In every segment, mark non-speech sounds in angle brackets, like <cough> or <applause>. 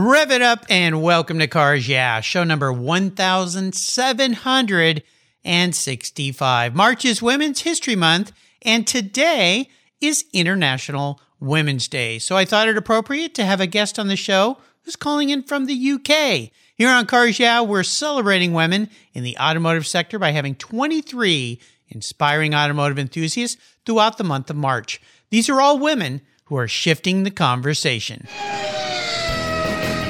Rev it up and welcome to Cars Yeah, show number 1765. March is Women's History Month, and today is International Women's Day. So I thought it appropriate to have a guest on the show who's calling in from the UK. Here on Cars Yeah, we're celebrating women in the automotive sector by having 23 inspiring automotive enthusiasts throughout the month of March. These are all women who are shifting the conversation.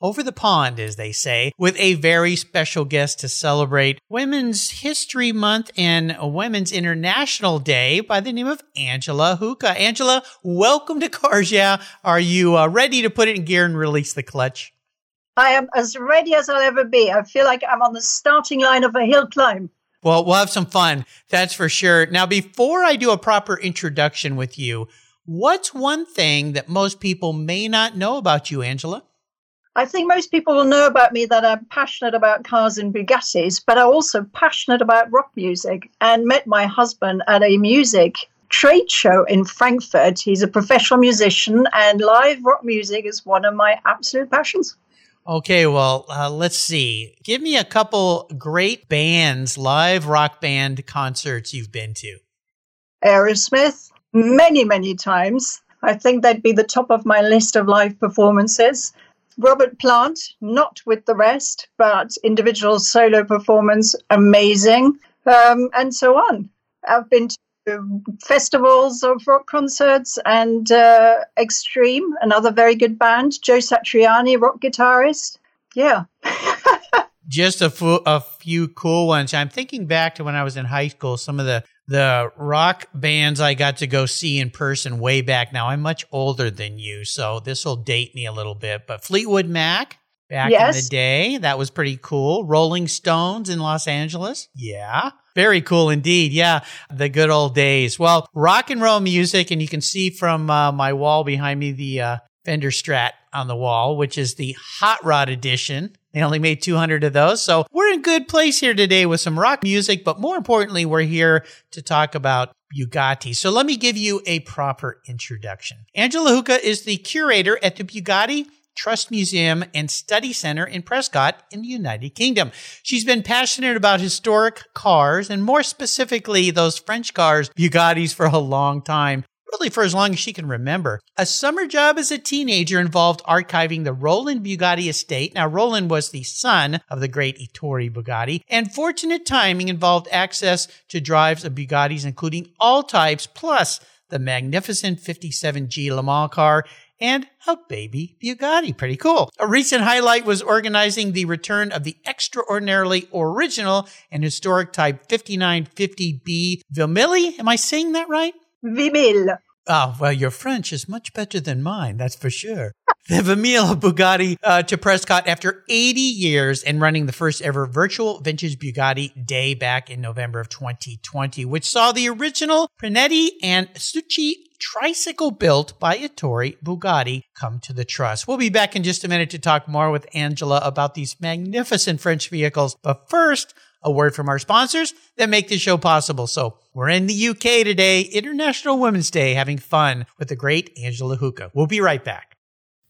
over the pond, as they say, with a very special guest to celebrate Women's History Month and Women's International Day by the name of Angela Huka. Angela, welcome to Cars Yeah. Are you uh, ready to put it in gear and release the clutch? I am as ready as I'll ever be. I feel like I'm on the starting line of a hill climb. Well, we'll have some fun. That's for sure. Now, before I do a proper introduction with you, what's one thing that most people may not know about you, Angela? I think most people will know about me that I'm passionate about cars and Bugattis, but I'm also passionate about rock music and met my husband at a music trade show in Frankfurt. He's a professional musician, and live rock music is one of my absolute passions. Okay, well, uh, let's see. Give me a couple great bands, live rock band concerts you've been to. Aerosmith, many, many times. I think that'd be the top of my list of live performances. Robert Plant, not with the rest, but individual solo performance, amazing, um, and so on. I've been to festivals of rock concerts and uh, Extreme, another very good band. Joe Satriani, rock guitarist. Yeah. <laughs> Just a, few cool ones. I'm thinking back to when I was in high school, some of the the rock bands I got to go see in person way back now. I'm much older than you, so this will date me a little bit. But Fleetwood Mac back Yes. in the day, that was pretty cool. Rolling Stones in Los Angeles. Yeah. Very cool indeed. Yeah. The good old days. Well, rock and roll music, and you can see from uh, my wall behind me the uh, Fender Strat on the wall, which is the Hot Rod edition. They only made 200 of those. So we're in good place here today with some rock music, but more importantly, we're here to talk about Bugatti. So let me give you a proper introduction. Angela Huka is the curator at the Bugatti Trust Museum and Study Center in Prescott in the United Kingdom. She's been passionate about historic cars and more specifically those French cars, Bugattis, for a long time really for as long as she can remember. A summer job as a teenager involved archiving the Roland Bugatti estate. Now, Roland was the son of the great Ettore Bugatti, and fortunate timing involved access to drives of Bugattis, including all types, plus the magnificent 57G Le Mans car and a baby Bugatti. Pretty cool. A recent highlight was organizing the return of the extraordinarily original and historic Type 5950B Vimilli. Am I saying that right? Wimille. Oh, well, your French is much better than mine, that's for sure. <laughs> The Wimille Bugatti uh, to Prescott after 80 years and running the first ever virtual vintage Bugatti day back in November of 2020, which saw the original Prinetti and Stucchi tricycle built by Ettore Bugatti come to the trust. We'll be back in just a minute to talk more with Angela about these magnificent French vehicles. But first, a word from our sponsors that make this show possible. So we're in the UK today, International Women's Day, having fun with the great Angela Huka. We'll be right back.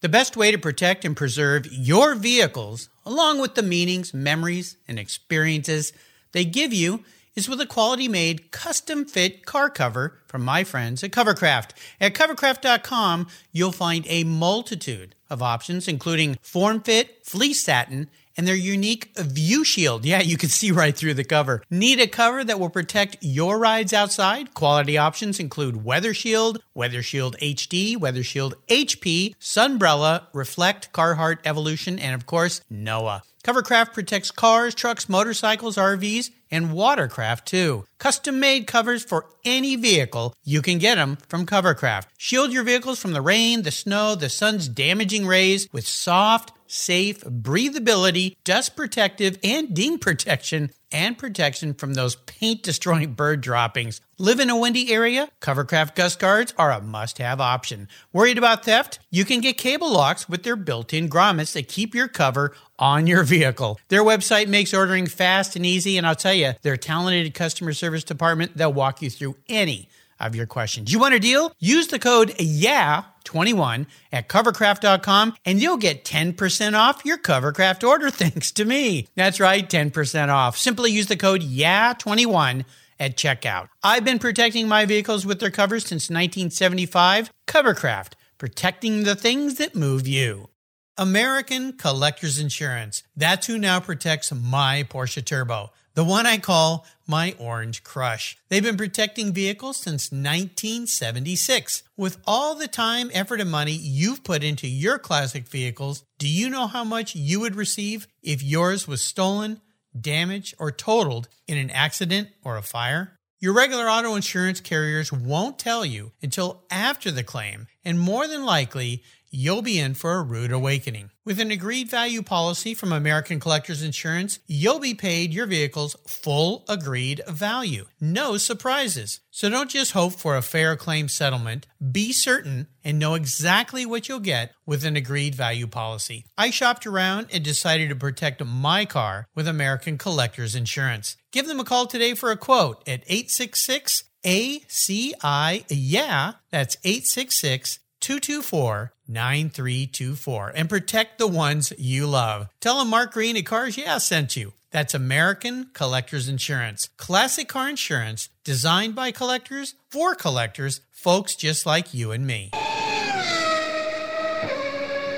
The best way to protect and preserve your vehicles, along with the meanings, memories, and experiences they give you, is with a quality made, custom fit car cover from my friends at Covercraft. At covercraft.com, you'll find a multitude of options, including form fit, fleece satin, and their unique view shield. Yeah, you can <laughs> see right through the cover. Need a cover that will protect your rides outside? Quality options include Weather Shield, Weather Shield HD, Weather Shield HP, Sunbrella, Reflect, Carhartt Evolution, and of course, Noah. Covercraft protects cars, trucks, motorcycles, RVs, and watercraft too. Custom made covers for any vehicle, you can get them from Covercraft. Shield your vehicles from the rain, the snow, the sun's damaging rays with soft, safe, breathability, dust protective, and ding protection, and protection from those paint destroying bird droppings. Live in a windy area? Covercraft Gust Guards are a must have option. Worried about theft? You can get cable locks with their built in grommets that keep your cover on your vehicle. Their website makes ordering fast and easy, and I'll tell you, their talented customer service department, they'll walk you through any of your questions. You want a deal? Use the code YEAH21 at covercraft.com and you'll get 10% off your Covercraft order <laughs> thanks to me. That's right, 10% off. Simply use the code YEAH21 at checkout. I've been protecting my vehicles with their covers since 1975. Covercraft, protecting the things that move you. American Collectors Insurance. That's who now protects my Porsche Turbo, the one I call my Orange Crush. They've been protecting vehicles since 1976. With all the time, effort, and money you've put into your classic vehicles, do you know how much you would receive if yours was stolen, damaged, or totaled in an accident or a fire? Your regular auto insurance carriers won't tell you until after the claim, and more than likely, you'll be in for a rude awakening. With an agreed value policy from American Collectors Insurance, you'll be paid your vehicle's full agreed value. No surprises. So don't just hope for a fair claim settlement. Be certain and know exactly what you'll get with an agreed value policy. I shopped around and decided to protect my car with American Collectors Insurance. Give them a call today for a quote at 866 ACI. Yeah, that's 866 224 9324 and protect the ones you love. Tell them Mark Greene at Cars Yeah sent you. That's American Collectors Insurance. Classic car insurance designed by collectors for collectors, folks just like you and me.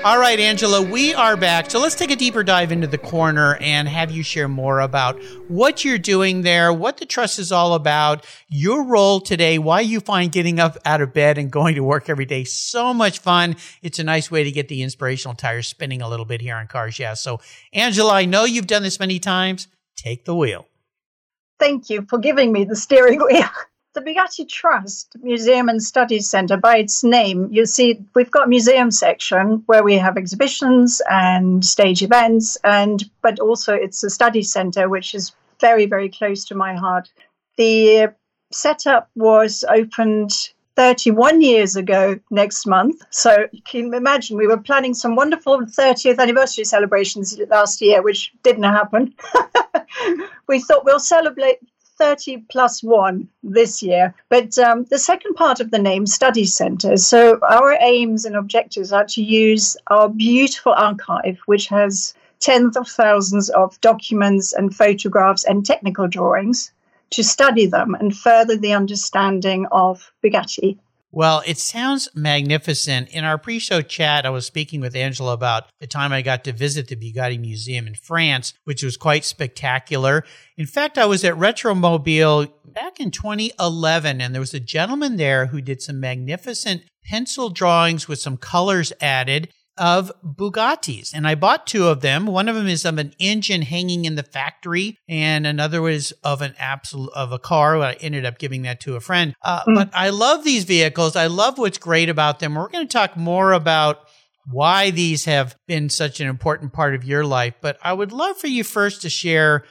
All right, Angela, we are back. So let's take a deeper dive into the corner and have you share more about what you're doing there, what the trust is all about, your role today, why you find getting up out of bed and going to work every day so much fun. It's a nice way to get the inspirational tires spinning a little bit here on Cars Yeah. So, Angela, I know you've done this many times. Take the wheel. Thank you for giving me the steering wheel. <laughs> the Bugatti Trust Museum and Studies Centre, by its name, you see we've got museum section where we have exhibitions and stage events, and but also it's a study centre which is very very close to my heart. The setup was opened 31 years ago next month. So you can imagine we were planning some wonderful 30th anniversary celebrations last year, which didn't happen. <laughs> we thought we'll celebrate 30 plus one this year. But um, the second part of the name, Study Centre. So our aims and objectives are to use our beautiful archive, which has tens of thousands of documents and photographs and technical drawings, to study them and further the understanding of Bugatti. Well, it sounds magnificent. In our pre show chat, I was speaking with Angela about the time I got to visit the Bugatti Museum in France, which was quite spectacular. In fact, I was at Retromobile back in 2011, and there was a gentleman there who did some magnificent pencil drawings with some colors added of Bugattis. And I bought two of them. One of them is of an engine hanging in the factory, and another was of an absolute of a car. I ended up giving that to a friend. Uh, mm. But I love these vehicles. I love what's great about them. We're going to talk more about why these have been such an important part of your life. But I would love for you first to share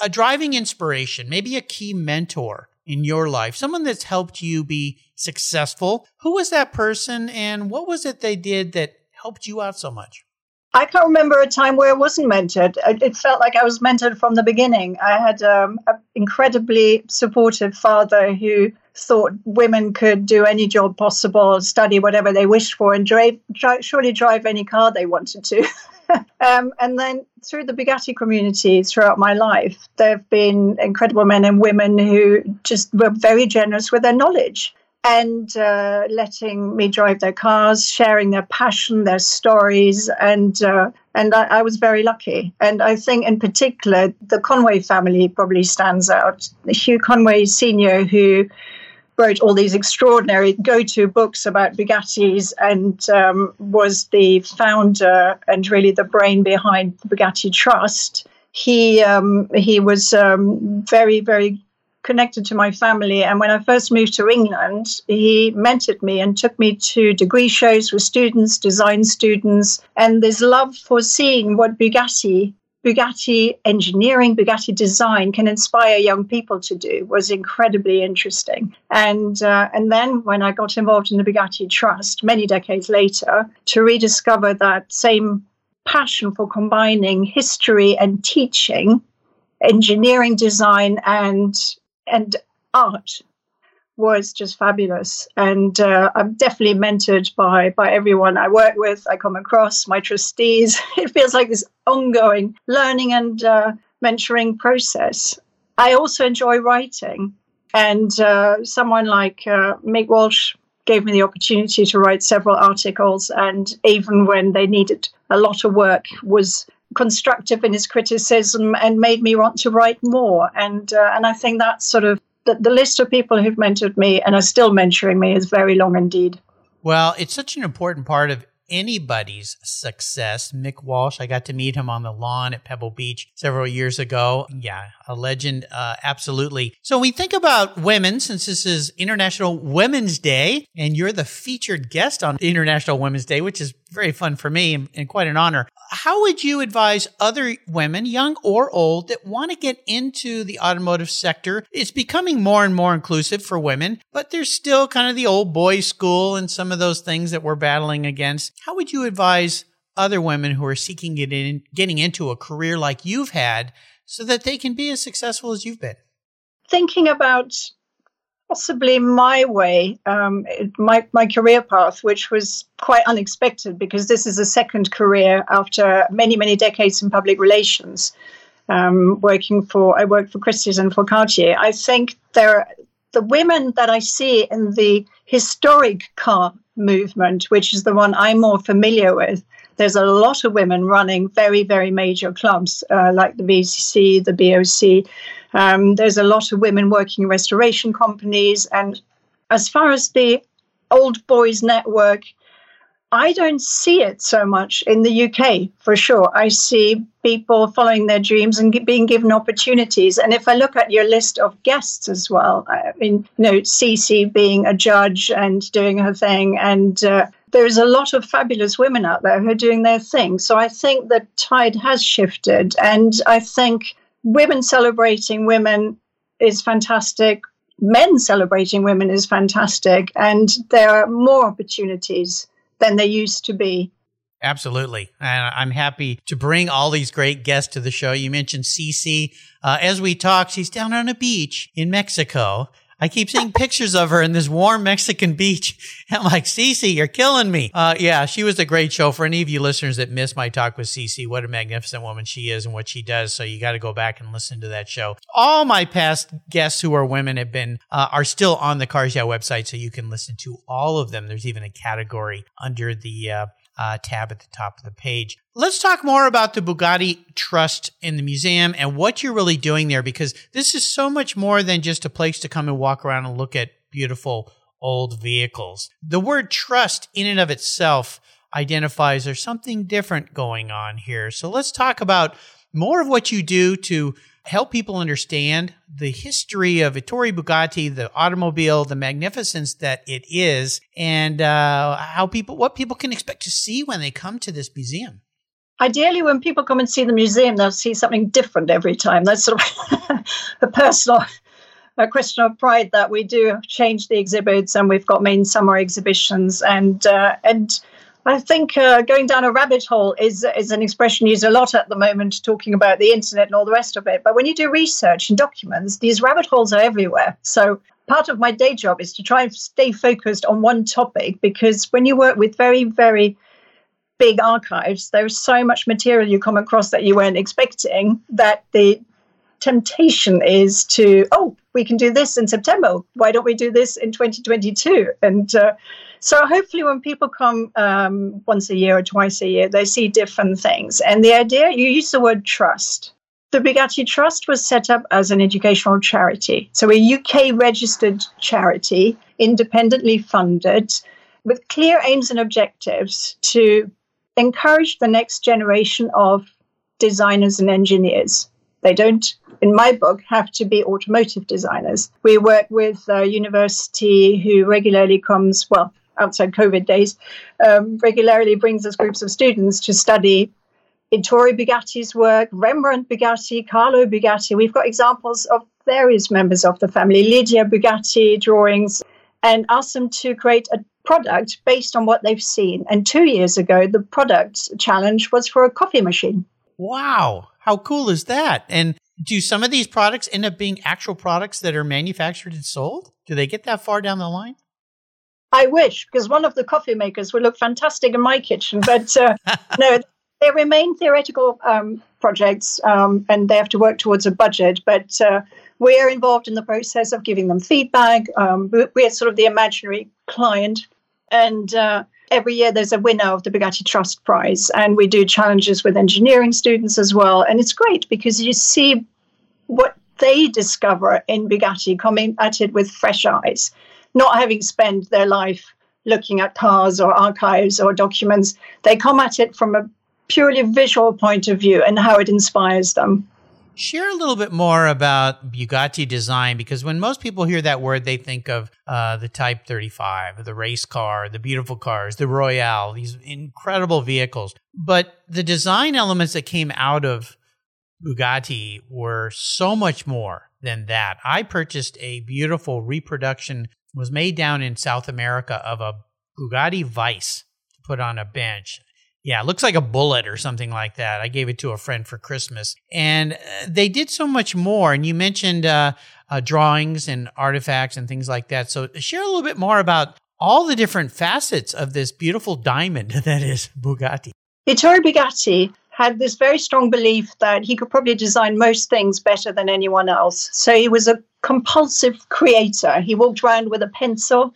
a driving inspiration, maybe a key mentor in your life, someone that's helped you be successful. Who was that person and what was it they did that helped you out so much? I can't remember a time where I wasn't mentored. It felt like I was mentored from the beginning. I had um, an incredibly supportive father who thought women could do any job possible, study whatever they wished for, and drive, drive surely drive any car they wanted to. <laughs> um, and then through the Bugatti community throughout my life, there have been incredible men and women who just were very generous with their knowledge and uh, letting me drive their cars, sharing their passion, their stories, and uh, and I, I, was very lucky. And I think, in particular, the Conway family probably stands out. Hugh Conway Senior, who wrote all these extraordinary go-to books about Bugattis and um, was the founder and really the brain behind the Bugatti Trust. He um, he was um, very very connected to my family. And when I first moved to England, he mentored me and took me to degree shows with students, design students, and this love for seeing what Bugatti Bugatti engineering, Bugatti design can inspire young people to do was incredibly interesting. And uh, and then when I got involved in the Bugatti Trust many decades later, to rediscover that same passion for combining history and teaching, engineering design and and art was just fabulous. And uh, I'm definitely mentored by by everyone I work with, I come across, my trustees. <laughs> It feels like this ongoing learning and uh, mentoring process. I also enjoy writing, and uh, someone like uh, Mick Walsh gave me the opportunity to write several articles, and even when they needed a lot of work, was constructive in his criticism and made me want to write more. And uh, and I think that's sort of the, the list of people who've mentored me and are still mentoring me is very long indeed. Well, it's such an important part of anybody's success. Mick Walsh, I got to meet him on the lawn at Pebble Beach several years ago. Yeah, a legend, uh, absolutely. So we think about women, since this is International Women's Day, and you're the featured guest on International Women's Day, which is very fun for me and, quite an honor. How would you advise other women, young or old, that want to get into the automotive sector? It's becoming more and more inclusive for women, but there's still kind of the old boys school and some of those things that we're battling against. How would you advise other women who are seeking it in, getting into a career like you've had so that they can be as successful as you've been? Thinking about possibly my way, um, my, my career path, which was quite unexpected because this is a second career after many, many decades in public relations. Um, working for, I worked for Christie's and for Cartier. I think there, the women that I see in the historic car movement, which is the one I'm more familiar with, there's a lot of women running very, very major clubs uh, like the BCC, the BOC. Um, there's a lot of women working in restoration companies. And as far as the old boys network, I don't see it so much in the UK for sure. I see people following their dreams and being given opportunities. And if I look at your list of guests as well, I mean, you know, Cece being a judge and doing her thing, and uh, there's a lot of fabulous women out there who are doing their thing. So I think the tide has shifted. And I think women celebrating women is fantastic. Men celebrating women is fantastic. And there are more opportunities than there used to be. Absolutely. And I'm happy to bring all these great guests to the show. You mentioned Cece. Uh, as we talk, she's down on a beach in Mexico. I keep seeing pictures of her in this warm Mexican beach. <laughs> I'm like, Cece, you're killing me. Uh, yeah, she was a great show. For any of you listeners that missed my talk with Cece, what a magnificent woman she is and what she does. So you got to go back and listen to that show. All my past guests who are women have been, uh, are still on the Cars Yeah website. So you can listen to all of them. There's even a category under the, uh, uh, tab at the top of the page. Let's talk more about the Bugatti Trust in the museum and what you're really doing there because this is so much more than just a place to come and walk around and look at beautiful old vehicles. The word trust in and of itself identifies there's something different going on here. So let's talk about more of what you do to help people understand the history of Ettore Bugatti, the automobile, the magnificence that it is, and uh, how people, what people can expect to see when they come to this museum. Ideally, when people come and see the museum, they'll see something different every time. That's sort of <laughs> a personal a question of pride that we do change the exhibits, and we've got main summer exhibitions, and uh, and I think uh, going down a rabbit hole is is an expression used a lot at the moment, talking about the internet and all the rest of it. But when you do research and documents, these rabbit holes are everywhere. So part of my day job is to try and stay focused on one topic because when you work with very very big archives, there's so much material you come across that you weren't expecting that the temptation is to oh we can do this in September. Why don't we do this in 2022? And uh, so hopefully, when people come um, once a year or twice a year, they see different things. And the idea, you use the word trust. The Bugatti Trust was set up as an educational charity. So, a UK registered charity, independently funded, with clear aims and objectives to encourage the next generation of designers and engineers. They don't, in my book, have to be automotive designers. We work with a university who regularly comes, well, outside COVID days, um, regularly brings us groups of students to study Ettore Bugatti's work, Rembrandt Bugatti, Carlo Bugatti. We've got examples of various members of the family, Lydia Bugatti drawings, and ask them to create a product based on what they've seen. And two years ago, the product challenge was for a coffee machine. Wow. How cool is that? And do some of these products end up being actual products that are manufactured and sold? Do they get that far down the line? I wish, because one of the coffee makers would look fantastic in my kitchen. But uh, <laughs> no, they remain theoretical um, projects um, and they have to work towards a budget. But uh, we're involved in the process of giving them feedback. Um, we're sort of the imaginary client. And uh, every year there's a winner of the Bugatti Trust Prize. And we do challenges with engineering students as well. And it's great because you see what they discover in Bugatti coming at it with fresh eyes not having spent their life looking at cars or archives or documents. They come at it from a purely visual point of view and how it inspires them. Share a little bit more about Bugatti design because when most people hear that word, they think of uh, the Type 35, the race car, the beautiful cars, the Royale, these incredible vehicles. But the design elements that came out of Bugatti were so much more than that. I purchased a beautiful reproduction was made down in South America of a Bugatti Vice to put on a bench. Yeah, it looks like a bullet or something like that. I gave it to a friend for Christmas. And uh, they did so much more. And you mentioned uh, uh, drawings and artifacts and things like that. So share a little bit more about all the different facets of this beautiful diamond <laughs> that is Bugatti. Ettore Bugatti had this very strong belief that he could probably design most things better than anyone else. So he was a compulsive creator. He walked around with a pencil.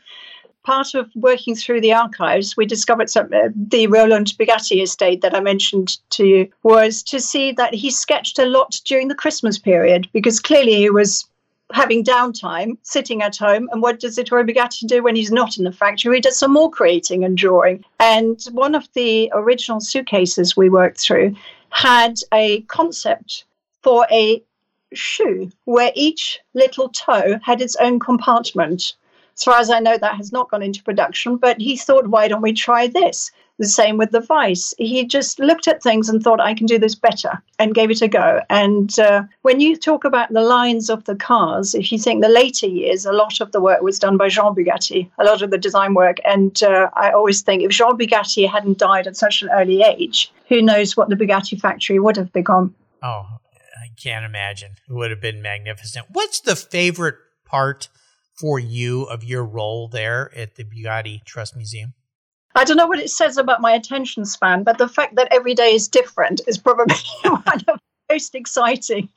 Part of working through the archives, we discovered some, uh, the Roland Bugatti estate that I mentioned to you was to see that he sketched a lot during the Christmas period because clearly he was having downtime, sitting at home. And what does Ettore Bugatti do when he's not in the factory? He does some more creating and drawing. And one of the original suitcases we worked through had a concept for a shoe where each little toe had its own compartment. As far as I know, that has not gone into production, but he thought, why don't we try this? The same with the Vice. He just looked at things and thought, I can do this better, and gave it a go. And uh, when you talk about the lines of the cars, if you think the later years, a lot of the work was done by Jean Bugatti, a lot of the design work. And uh, I always think if Jean Bugatti hadn't died at such an early age, who knows what the Bugatti factory would have become. Oh, I can't imagine. It would have been magnificent. What's the favorite part for you of your role there at the Bugatti Trust Museum? I don't know what it says about my attention span, but the fact that every day is different is probably <laughs> one of the most exciting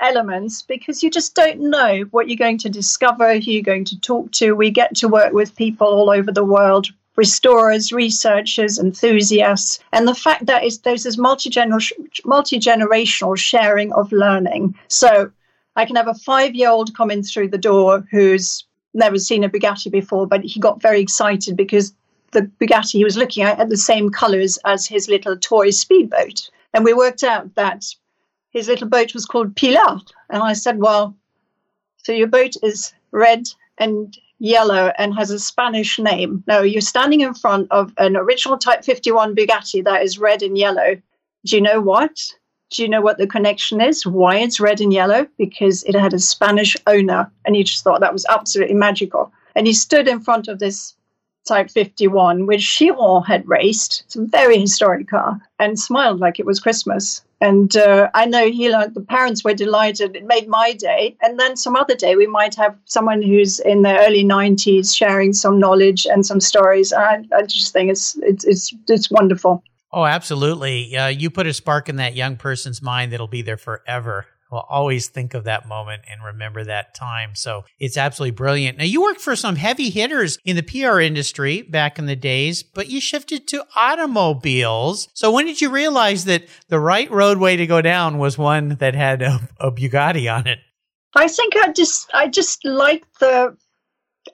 elements because you just don't know what you're going to discover, who you're going to talk to. We get to work with people all over the world, restorers, researchers, enthusiasts, and the fact that there's this multi-generational sharing of learning. So I can have a five-year-old come in through the door who's never seen a Bugatti before, but he got very excited because the Bugatti he was looking at had the same colors as his little toy speedboat. And we worked out that his little boat was called Pilar. And I said, Well, so your boat is red and yellow and has a Spanish name. No, you're standing in front of an original Type 51 Bugatti that is red and yellow. Do you know what? Do you know what the connection is? Why it's red and yellow? Because it had a Spanish owner. And he just thought that was absolutely magical. And he stood in front of this Type 51, which Chiron had raced. It's a very historic car and smiled like it was Christmas. And uh, I know he learned, the parents were delighted. It made my day. And then some other day, we might have someone who's in their early 90s sharing some knowledge and some stories. I, I just think it's, it's, it's, it's wonderful. Oh, absolutely. Uh, you put a spark in that young person's mind that'll be there forever will always think of that moment and remember that time. So it's absolutely brilliant. Now, you worked for some heavy hitters in the PR industry back in the days, but you shifted to automobiles. So when did you realize that the right roadway to go down was one that had a, a Bugatti on it? I think I just I just like the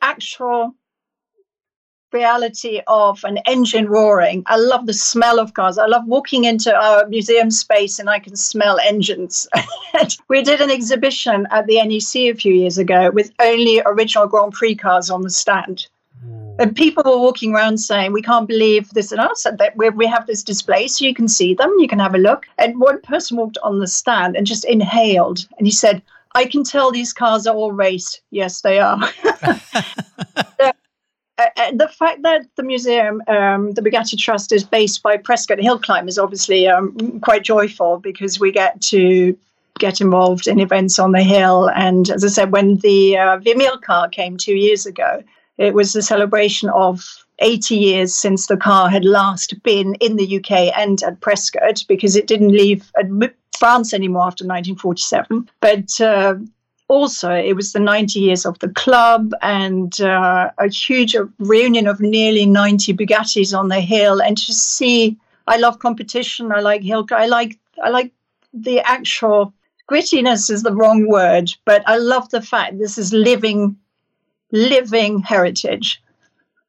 actual reality of an engine roaring. I love the smell of cars. I love walking into our museum space and I can smell engines. <laughs> we did an exhibition at the NEC a few years ago with only original Grand Prix cars on the stand. And people were walking around saying, We can't believe this and us, that we, we have this display so you can see them, you can have a look. And one person walked on the stand and just inhaled and he said, I can tell these cars are all raced. Yes, they are. <laughs> <laughs> Uh, uh, the fact that the museum, um, the Bugatti Trust, is based by Prescott Hill Climb is obviously um, quite joyful because we get to get involved in events on the hill. And as I said, when the uh, Wimille car came two years ago, it was a celebration of 80 years since the car had last been in the UK and at Prescott because it didn't leave France anymore after 1947. But uh, also, it was the 90 years of the club and uh, a huge reunion of nearly 90 Bugattis on the hill. And to see, I love competition. I like hill. I like I like the actual grittiness is the wrong word, but I love the fact this is living, living heritage.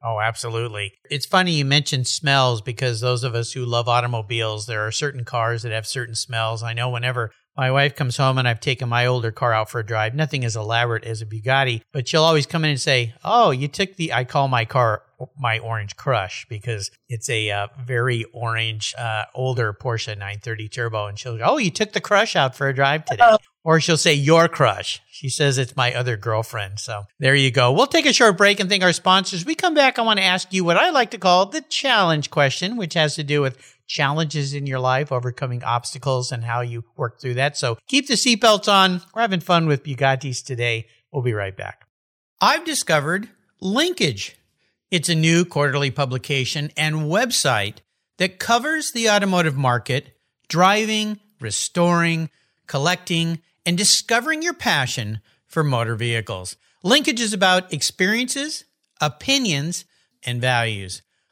Oh, absolutely. It's funny you mentioned smells because those of us who love automobiles, there are certain cars that have certain smells. I know whenever my wife comes home and I've taken my older car out for a drive. Nothing as elaborate as a Bugatti, but she'll always come in and say, "Oh, you took the." I call my car my Orange Crush because it's a uh, very orange, uh, older Porsche 930 Turbo, and she'll go, "Oh, you took the Crush out for a drive today," oh. or she'll say, "Your Crush." She says it's my other girlfriend. So there you go. We'll take a short break and thank our sponsors. We come back. I want to ask you what I like to call the challenge question, which has to do with challenges in your life, overcoming obstacles, and how you work through that. So keep the seatbelts on. We're having fun with Bugattis today. We'll be right back. I've discovered Linkage. It's a new quarterly publication and website that covers the automotive market, driving, restoring, collecting, and discovering your passion for motor vehicles. Linkage is about experiences, opinions, and values.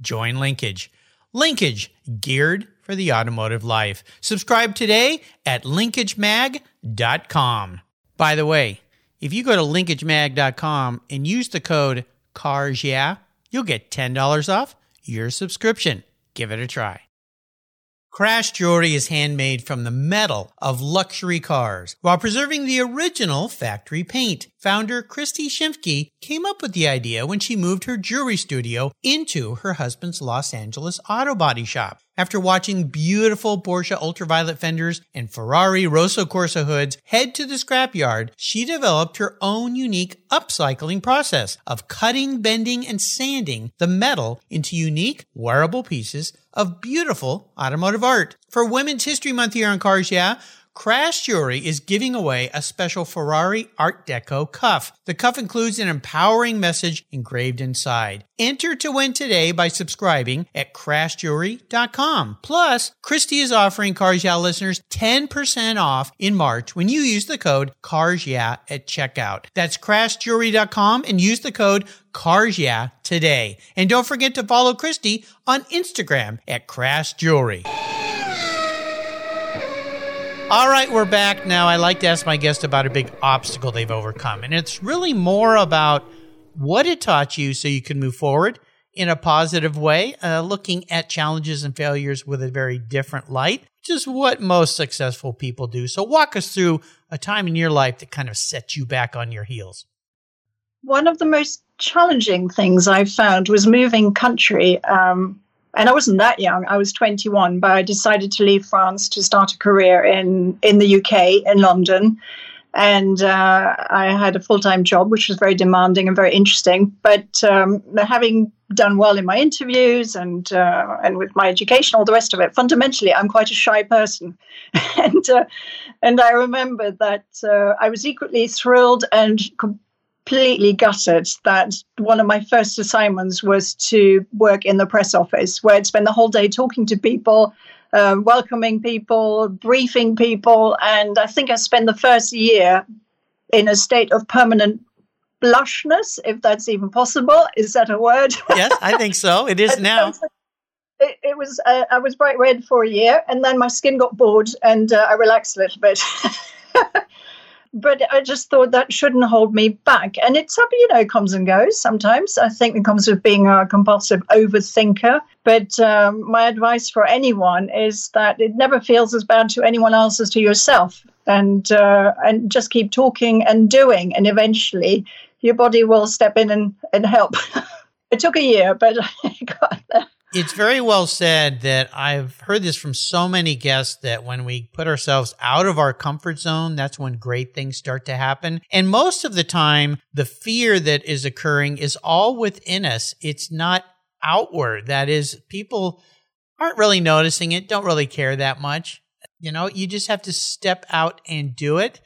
Join Linkage. Linkage, geared for the automotive life. Subscribe today at linkagemag.com. By the way, if you go to linkagemag.com and use the code CARS yeah, you'll get $10 off your subscription. Give it a try. Crash jewelry is handmade from the metal of luxury cars while preserving the original factory paint. Founder Christy Shimke came up with the idea when she moved her jewelry studio into her husband's Los Angeles auto body shop. After watching beautiful Porsche ultraviolet fenders and Ferrari Rosso Corsa hoods head to the scrapyard, she developed her own unique upcycling process of cutting, bending, and sanding the metal into unique wearable pieces of beautiful automotive art. For Women's History Month here on Cars Yeah, Crash Jewelry is giving away a special Ferrari Art Deco cuff. The cuff includes an empowering message engraved inside. Enter to win today by subscribing at crashjewelry.com. Plus, Christy is offering Cars Yeah listeners 10% off in March when you use the code Cars Yeah at checkout. That's crashjewelry.com and use the code Cars Yeah today. And don't forget to follow Christy on Instagram at Crash Jewelry. All right, we're back now. I like to ask my guest about a big obstacle they've overcome, and it's really more about what it taught you so you can move forward in a positive way, uh, looking at challenges and failures with a very different light, is what most successful people do. So, walk us through a time in your life that kind of set you back on your heels. One of the most challenging things I found was moving country. Um, and I wasn't that young. I was 21, but I decided to leave France to start a career in in the UK in London. And uh, I had a full time job, which was very demanding and very interesting. But um, having done well in my interviews and uh, and with my education, all the rest of it, fundamentally, I'm quite a shy person. <laughs> and uh, and I remember that uh, I was equally thrilled and completely gutted that one of my first assignments was to work in the press office, where I'd spend the whole day talking to people, uh, welcoming people, briefing people. And I think I spent the first year in a state of permanent blushness, if that's even possible. Is that a word? yes, I think so. It is <laughs> now. It, it, was uh, I was bright red for a year, and then my skin got bored, and uh, I relaxed a little bit. <laughs> but I just thought that shouldn't hold me back. And it's up, you know, comes and goes sometimes. I think it comes with being a compulsive overthinker. But um, my advice for anyone is that it never feels as bad to anyone else as to yourself. And uh, and just keep talking and doing, and eventually your body will step in and, and help. <laughs> it took a year, but <laughs> I got there it's very well said that I've heard this from so many guests that when we put ourselves out of our comfort zone, that's when great things start to happen. And most of the time, the fear that is occurring is all within us. It's not outward. That is, people aren't really noticing it, don't really care that much. You know, you just have to step out and do it.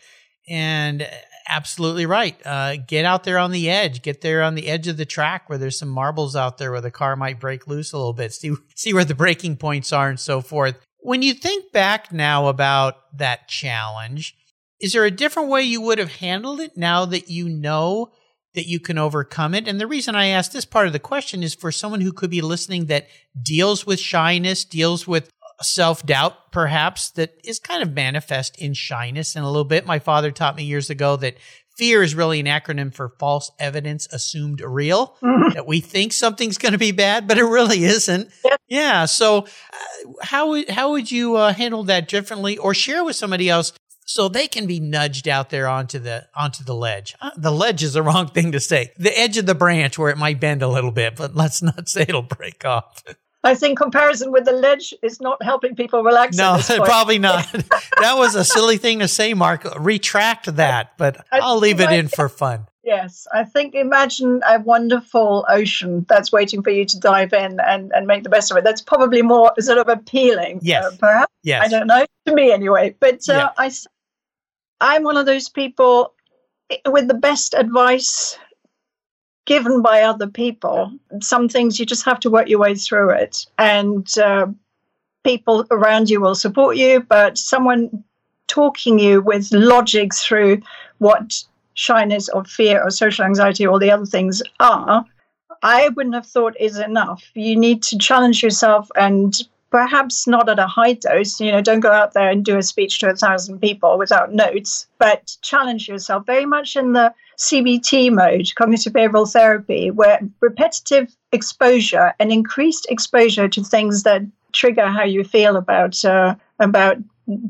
And absolutely right. Uh, get out there on the edge. Get there on the edge of the track where there's some marbles out there where the car might break loose a little bit. See <laughs> see where the breaking points are and so forth. When you think back now about that challenge, is there a different way you would have handled it now that you know that you can overcome it? And the reason I ask this part of the question is for someone who could be listening that deals with shyness, deals with self doubt, perhaps, that is kind of manifest in shyness and a little bit. My father taught me years ago that fear is really an acronym for false evidence assumed real, mm-hmm. that we think something's going to be bad, but it really isn't. Yep. Yeah. So, uh, how, how would you uh, handle that differently or share with somebody else? So they can be nudged out there onto the onto the ledge. Uh, the ledge is the wrong thing to say. The edge of the branch where it might bend a little bit, but let's not say it'll break off. <laughs> I think comparison with the ledge is not helping people relax. No, <laughs> probably not. <laughs> that was a silly thing to say, Mark. Retract that, but I, I'll leave it in for fun. Yes, I think imagine a wonderful ocean that's waiting for you to dive in and, and make the best of it. That's probably more sort of appealing, yes. Uh, perhaps. Yes. I don't know, to me anyway. But uh, yeah. I, I'm one of those people with the best advice given by other people. Some things you just have to work your way through it, and uh, people around you will support you. But someone talking you with logic through what shyness or fear or social anxiety or the other things are, I wouldn't have thought is enough. You need to challenge yourself and perhaps not at a high dose. You know, don't go out there and do a speech to a thousand people without notes, but challenge yourself very much in the CBT mode, cognitive behavioral therapy, where repetitive exposure and increased exposure to things that trigger how you feel about uh, about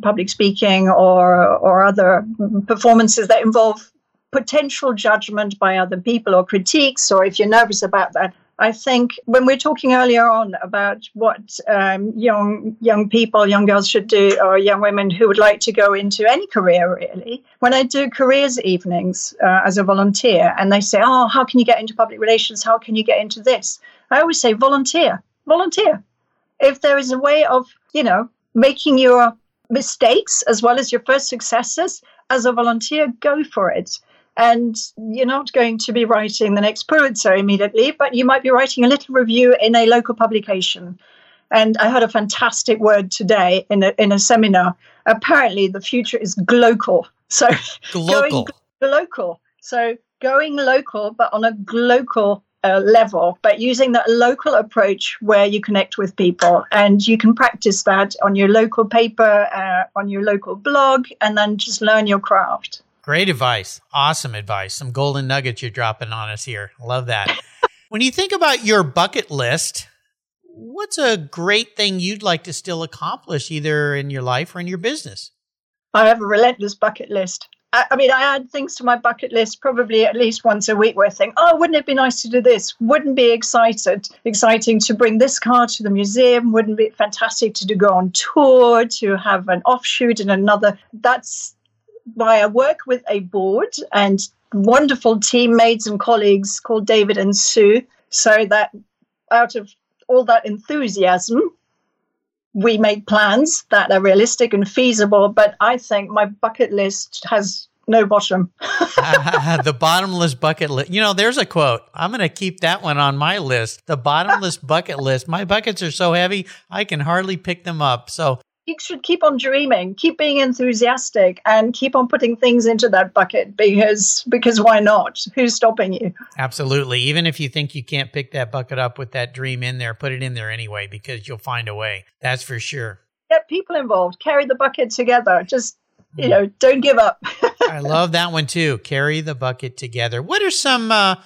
public speaking or or other performances that involve potential judgment by other people or critiques, or if you're nervous about that, I think when we're talking earlier on about what um, young young people, young girls should do, or young women who would like to go into any career, really, when I do careers evenings uh, as a volunteer, and they say, "Oh, how can you get into public relations? How can you get into this?" I always say, "Volunteer, volunteer." If there is a way of, you know, making your mistakes as well as your first successes as a volunteer, go for it and you're not going to be writing the next Pulitzer immediately, but you might be writing a little review in a local publication. And I heard a fantastic word today in a, in a seminar. Apparently, the future is glocal. So, <laughs> glocal. going local. So, going local, but on a local uh, level, but using that local approach where you connect with people. And you can practice that on your local paper, uh, on your local blog, and then just learn your craft. Great advice. Awesome advice. Some golden nuggets you're dropping on us here. Love that. <laughs> when you think about your bucket list, what's a great thing you'd like to still accomplish either in your life or in your business? I have a relentless bucket list. I, I mean, I add things to my bucket list probably at least once a week where I think, oh, wouldn't it be nice to do this? Wouldn't be excited, exciting to bring this car to the museum? Wouldn't be fantastic to do, go on tour, to have an offshoot in another? That's why I work with a board and wonderful teammates and colleagues called David and Sue, so that out of all that enthusiasm, we make plans that are realistic and feasible. But I think my bucket list has no bottom. <laughs> <laughs> the bottomless bucket list. You know, there's a quote. I'm going to keep that one on my list. The bottomless bucket list. My buckets are so heavy, I can hardly pick them up. So you should keep on dreaming, keep being enthusiastic, and keep on putting things into that bucket because because why not? Who's stopping you? Absolutely. Even if you think you can't pick that bucket up with that dream in there, put it in there anyway because you'll find a way. That's for sure. Get people involved. Carry the bucket together. Just you know, don't give up. <laughs> I love that one too. Carry the bucket together. What are some uh,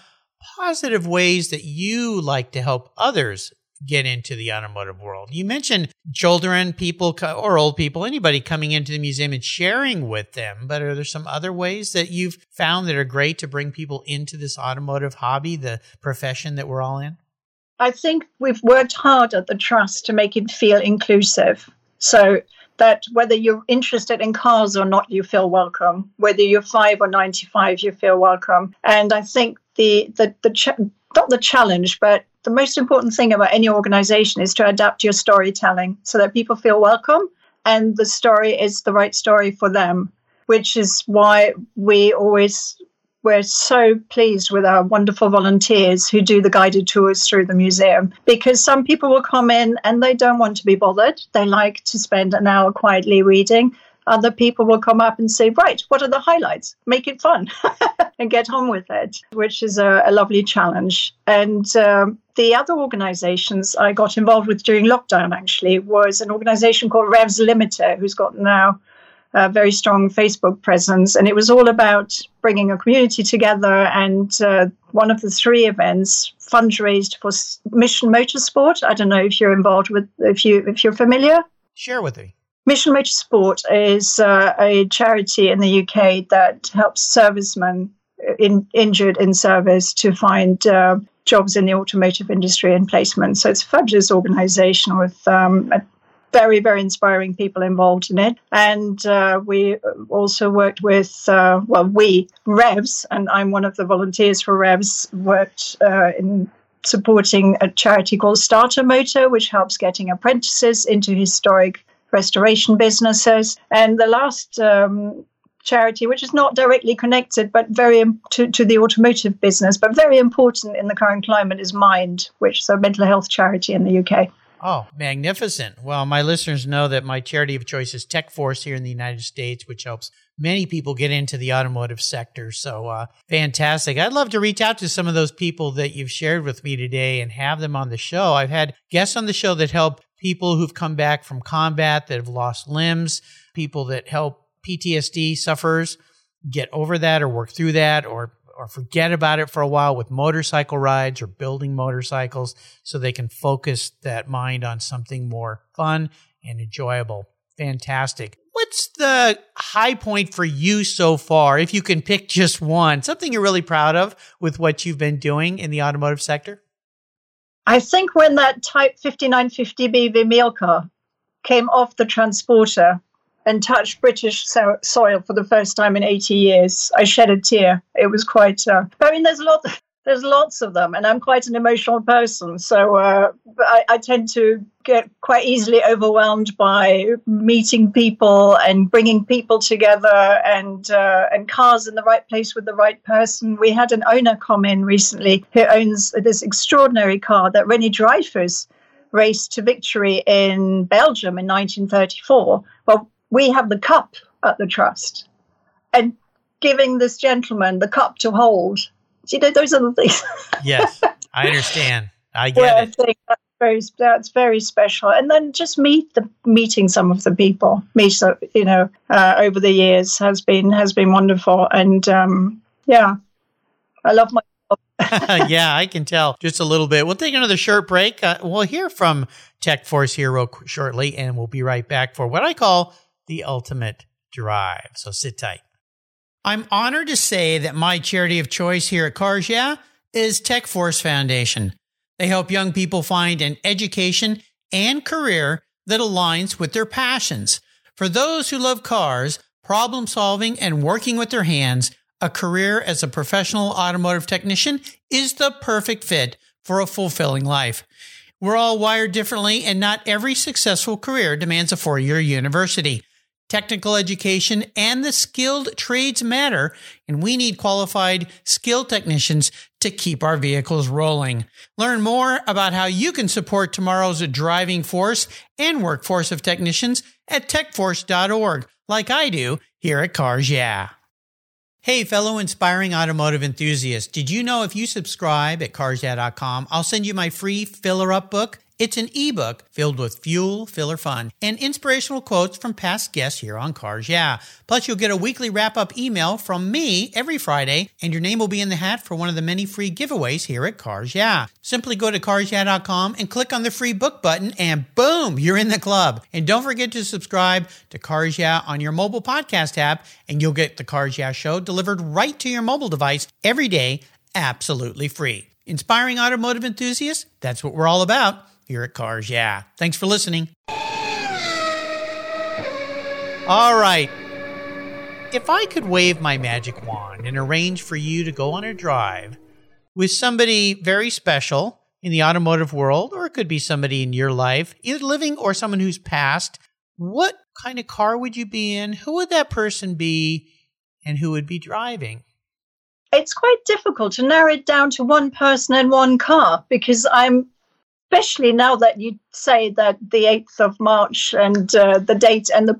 positive ways that you like to help others get into the automotive world? You mentioned children, people, or old people, anybody coming into the museum and sharing with them. But are there some other ways that you've found that are great to bring people into this automotive hobby, the profession that we're all in? I think we've worked hard at the trust to make it feel inclusive. So that whether you're interested in cars or not, you feel welcome. Whether you're five or 95, you feel welcome. And I think the, the, the ch- not the challenge, but the most important thing about any organization is to adapt your storytelling so that people feel welcome and the story is the right story for them, which is why we always we're so pleased with our wonderful volunteers who do the guided tours through the museum because some people will come in and they don't want to be bothered. They like to spend an hour quietly reading. Other people will come up and say, Right, what are the highlights? Make it fun <laughs> and get on with it, which is a, a lovely challenge. And um, the other organizations I got involved with during lockdown actually was an organization called Revs Limiter, who's got now a very strong Facebook presence, and it was all about bringing a community together. And uh, one of the three events fundraised for Mission Motorsport. I don't know if you're involved with, if you if you're familiar. Share with me. Mission Motorsport is uh, a charity in the UK that helps servicemen in, injured in service to find uh, jobs in the automotive industry and placement. So it's a fabulous organization with um, very, very inspiring people involved in it. And uh, we also worked with, uh, well, we, Revs, and I'm one of the volunteers for Revs, worked uh, in supporting a charity called Starter Motor, which helps getting apprentices into historic restoration businesses. And the last um, charity, which is not directly connected, but very to, to the automotive business, but very important in the current climate, is Mind, which is a mental health charity in the UK. Oh, magnificent. Well, my listeners know that my charity of choice is Tech Force here in the United States, which helps many people get into the automotive sector. So, uh, fantastic. I'd love to reach out to some of those people that you've shared with me today and have them on the show. I've had guests on the show that help people who've come back from combat that have lost limbs, people that help PTSD sufferers get over that or work through that or or forget about it for a while with motorcycle rides or building motorcycles so they can focus that mind on something more fun and enjoyable. Fantastic. What's the high point for you so far, if you can pick just one, something you're really proud of with what you've been doing in the automotive sector? I think when that Type 5950B Wimille car came off the transporter and touched British so- soil for the first time in 80 years, I shed a tear. It was quite. Uh, I mean, there's a lot. There's lots of them, and I'm quite an emotional person, so uh, I, I, tend to get quite easily overwhelmed by meeting people and bringing people together, and uh, and cars in the right place with the right person. We had an owner come in recently who owns this extraordinary car that René Dreyfus raced to victory in Belgium in 1934. Well, we have the cup at the trust and giving this gentleman the cup to hold. You know, those are the things. yes, I understand. I <laughs> get well, it. I that's very, that's very special. And then just meet the meeting some of the people, meet you know, uh, over the years has been has been wonderful. And um, yeah, I love my <laughs> <laughs> yeah, I can tell just a little bit. We'll take another short break. Uh, we'll hear from TechForce here real shortly, and we'll be right back for what I call the ultimate drive. So sit tight. I'm honored to say that my charity of choice here at Cars Yeah is TechForce Foundation. They help young people find an education and career that aligns with their passions. For those who love cars, problem solving, and working with their hands, a career as a professional automotive technician is the perfect fit for a fulfilling life. We're all wired differently, and not every successful career demands a four year university. Technical education, and the skilled trades matter, and we need qualified, skilled technicians to keep our vehicles rolling. Learn more about how you can support tomorrow's driving force and workforce of technicians at techforce.org, like I do here at Cars Yeah. Hey, fellow inspiring automotive enthusiasts, did you know if you subscribe at carsyeah.com, I'll send you my free filler up book? It's an ebook filled with fuel, filler fun, and inspirational quotes from past guests here on Cars Yeah. Plus, you'll get a weekly wrap up email from me every Friday, and your name will be in the hat for one of the many free giveaways here at Cars Yeah. Simply go to carsyeah.com and click on the free book button, and boom, you're in the club. And don't forget to subscribe to Cars Yeah on your mobile podcast app, and you'll get the Cars Yeah show delivered right to your mobile device every day, absolutely free. Inspiring automotive enthusiasts, that's what we're all about here at Cars Yeah. Thanks for listening. All right. If I could wave my magic wand and arrange for you to go on a drive with somebody very special in the automotive world, or it could be somebody in your life, either living or someone who's passed, what kind of car would you be in? Who would that person be? And who would be driving? It's quite difficult to narrow it down to one person and one car because I'm especially now that you say that the 8th of March and uh, the date and the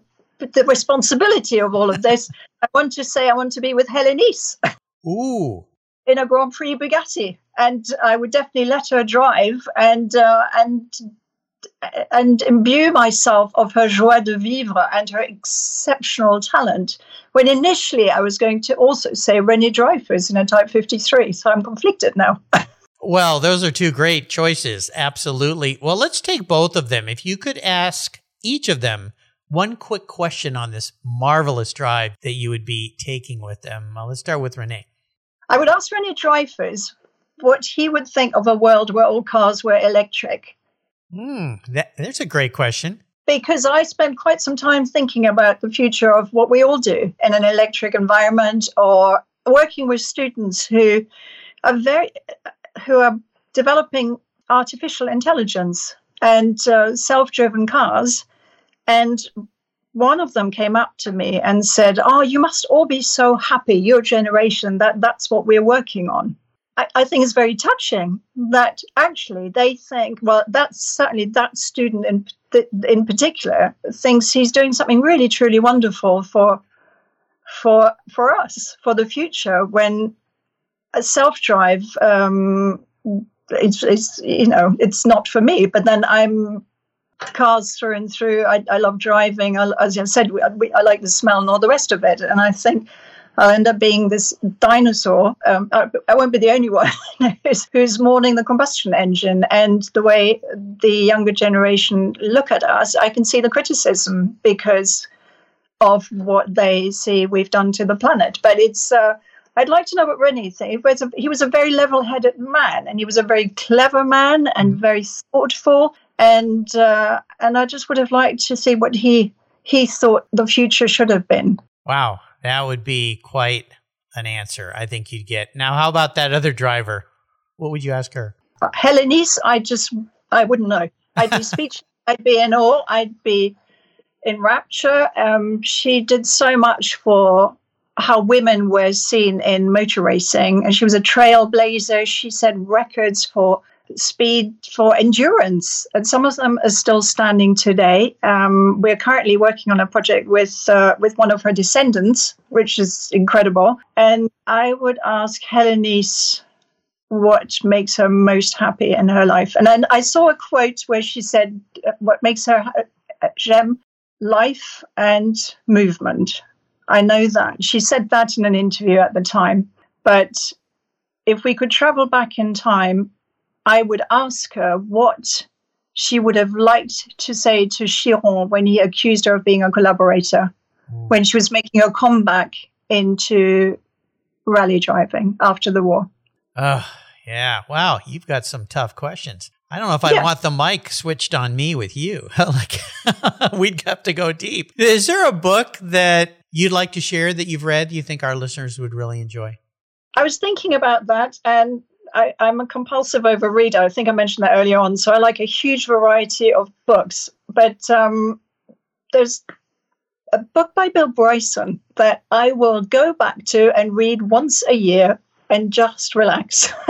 the responsibility of all of <laughs> this, I want to say I want to be with Hellé Nice. Ooh. <laughs> In a Grand Prix Bugatti, and I would definitely let her drive and uh, and and imbue myself of her joie de vivre and her exceptional talent. When initially I was going to also say René Dreyfus in a Type 53, so I'm conflicted now. <laughs> Well, those are two great choices. Absolutely. Well, let's take both of them. If you could ask each of them one quick question on this marvelous drive that you would be taking with them. Uh, let's start with René. I would ask René Dreyfus what he would think of a world where all cars were electric. Hmm, that, that's a great question. Because I spent quite some time thinking about the future of what we all do in an electric environment or working with students who are very who are developing artificial intelligence and uh, self-driven cars. And one of them came up to me and said oh you must all be so happy your generation that that's what we're working on. I, I think it's very touching that actually they think well that's certainly that student in in particular thinks he's doing something really truly wonderful for for for us for the future when self drive, um, it's, it's, you know, it's not for me. But then I'm cars through and through. I, I love driving. I, as I said, we, we, I like the smell and all the rest of it. And I think I'll end up being this dinosaur. Um, I, I, won't be the only one <laughs> who's, who's mourning the combustion engine. And the way the younger generation look at us, I can see the criticism because of what they see we've done to the planet. But it's uh, I'd like to know what René thinks. He was a, he was a very level-headed man, and he was a very clever man and mm. very thoughtful. And uh, and I just would have liked to see what he he thought the future should have been. Wow, that would be quite an answer. I think you'd get. Now, how about that other driver? What would you ask her? Uh, Hellé Nice, I just I wouldn't know. I'd be <laughs> speechless. I'd be in awe. I'd be in rapture. Um, she did so much for how women were seen in motor racing. And she was a trailblazer. She set records for speed, for endurance. And some of them are still standing today. Um, we're currently working on a project with, uh, with one of her descendants, which is incredible. And I would ask Hellé Nice what makes her most happy in her life. And then I saw a quote where she said, What makes her gem life and movement. I know that. She said that in an interview at the time. But if we could travel back in time, I would ask her what she would have liked to say to Chiron when he accused her of being a collaborator, mm. when she was making her comeback into rally driving after the war. Oh, yeah. Wow. You've got some tough questions. I don't know if I yeah. want the mic switched on me with you. <laughs> like, <laughs> we'd have to go deep. Is there a book that you'd like to share that you've read you think our listeners would really enjoy? I was thinking about that, and I, am a compulsive overreader. I think I mentioned that earlier on. So I like a huge variety of books, but um, there's a book by Bill Bryson that I will go back to and read once a year and just relax. <laughs>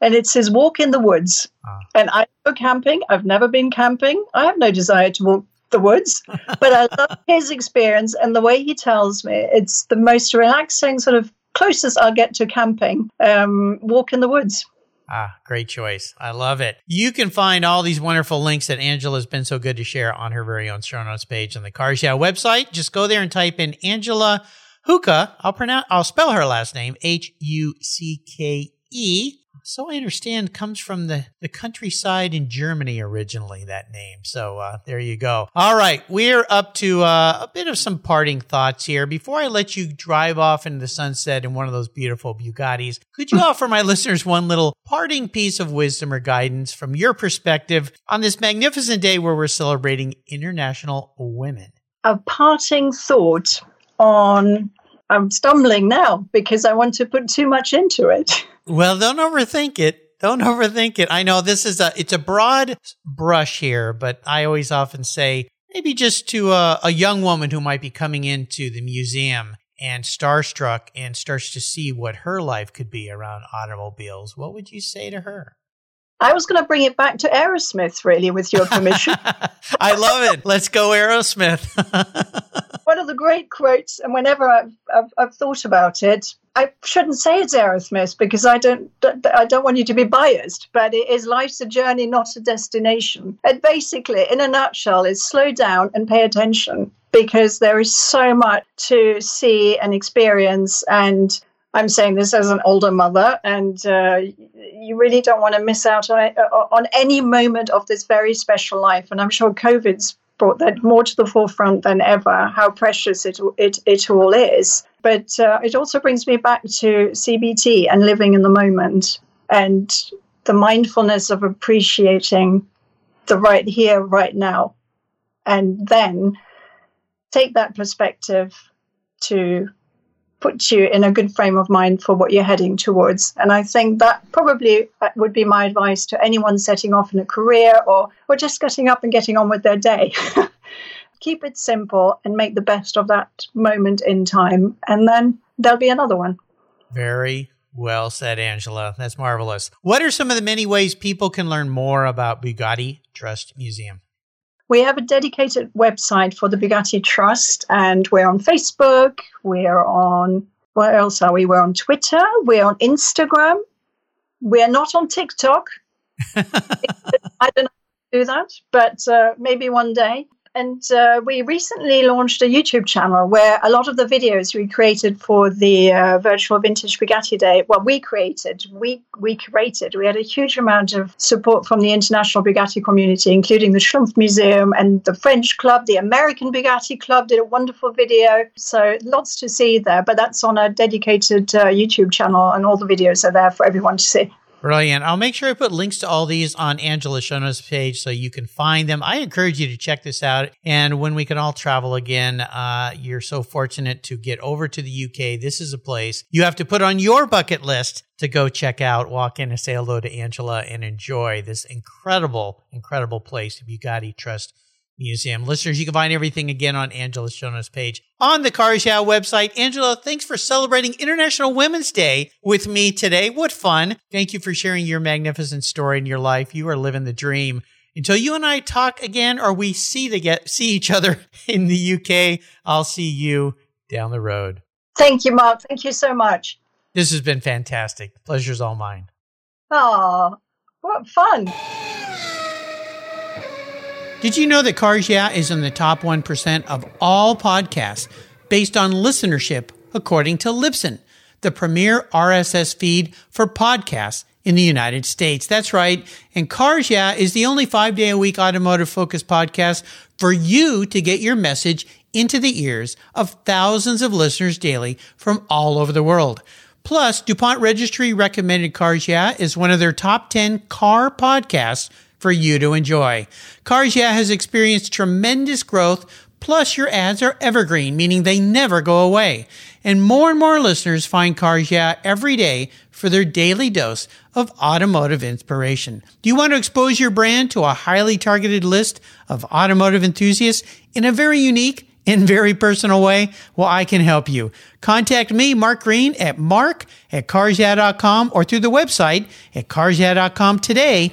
and it's his walk in the woods. Ah. And I go camping. I've never been camping. I have no desire to walk the woods, but I love his experience and the way he tells me. It's the most relaxing sort of closest I'll get to camping. Um, walk in the woods. Ah, great choice. I love it. You can find all these wonderful links that Angela has been so good to share on her very own show notes page on the Cars Yeah website. Just go there and type in Angela Hucke. I'll pronounce, I'll spell her last name H U C K E so I understand, comes from the, the countryside in Germany originally, that name. So uh, there you go. All right, we're up to uh, a bit of some parting thoughts here. Before I let you drive off into the sunset in one of those beautiful Bugattis, could you <laughs> offer my listeners one little parting piece of wisdom or guidance from your perspective on this magnificent day where we're celebrating International Women? A parting thought on I'm stumbling now because I want to put too much into it. <laughs> Well, don't overthink it. Don't overthink it. I know this is a it's a broad brush here, but I always often say maybe just to a, a young woman who might be coming into the museum and starstruck and starts to see what her life could be around automobiles. What would you say to her? I was going to bring it back to Aerosmith, really, with your permission. <laughs> I love it. Let's go, Aerosmith. <laughs> One of the great quotes, and whenever I've, I've, I've, thought about it, I shouldn't say it's Aerosmith because I don't, I don't want you to be biased, but it is life's a journey, not a destination. And basically, in a nutshell, is slow down and pay attention because there is so much to see and experience and I'm saying this as an older mother, and uh, you really don't want to miss out on, uh, on any moment of this very special life. And I'm sure COVID's brought that more to the forefront than ever, how precious it, it, it all is. But uh, it also brings me back to CBT and living in the moment and the mindfulness of appreciating the right here, right now. And then take that perspective to puts you in a good frame of mind for what you're heading towards. And I think that probably uh, would be my advice to anyone setting off in a career or, or just getting up and getting on with their day. <laughs> Keep it simple and make the best of that moment in time. And then there'll be another one. Very well said, Angela. That's marvelous. What are some of the many ways people can learn more about Bugatti Trust Museum? We have a dedicated website for the Bugatti Trust, and we're on Facebook. We're on, where else are we? We're on Twitter. We're on Instagram. We're not on TikTok. <laughs> I don't know do that, but uh, maybe one day. And uh, we recently launched a YouTube channel where a lot of the videos we created for the uh, virtual Vintage Bugatti Day, well, we created, we, we created. We had a huge amount of support from the international Bugatti community, including the Schlumpf Museum and the French Club, the American Bugatti Club did a wonderful video. So lots to see there, but that's on a dedicated uh, YouTube channel, and all the videos are there for everyone to see. Brilliant. I'll make sure I put links to all these on Angela's show notes page so you can find them. I encourage you to check this out. And when we can all travel again, uh, you're so fortunate to get over to the UK. This is a place you have to put on your bucket list to go check out, walk in and say hello to Angela and enjoy this incredible, incredible place, of Bugatti Trust Museum. Listeners, you can find everything again on Angela's show notes page on the Cars website. Angela, thanks for celebrating International Women's Day with me today. What fun. Thank you for sharing your magnificent story in your life. You are living the dream. Until you and I talk again or we see the get see each other <laughs> in the UK, I'll see you down the road. Thank you, Mark. Thank you so much. This has been fantastic. pleasure's all mine. Oh, what fun. Did you know that Cars Yeah is in the top 1% of all podcasts based on listenership, according to Libsyn, the premier RSS feed for podcasts in the United States? That's right. And Cars Yeah is the only five day a week automotive focused podcast for you to get your message into the ears of thousands of listeners daily from all over the world. Plus, DuPont Registry recommended Cars Yeah is one of their top 10 car podcasts for you to enjoy. Cars Yeah has experienced tremendous growth, plus your ads are evergreen, meaning they never go away. And more and more listeners find Cars Yeah every day for their daily dose of automotive inspiration. Do you want to expose your brand to a highly targeted list of automotive enthusiasts in a very unique in very personal way? Well, I can help you. Contact me, Mark Greene, at mark at carsyeah.com or through the website at carsyeah.com today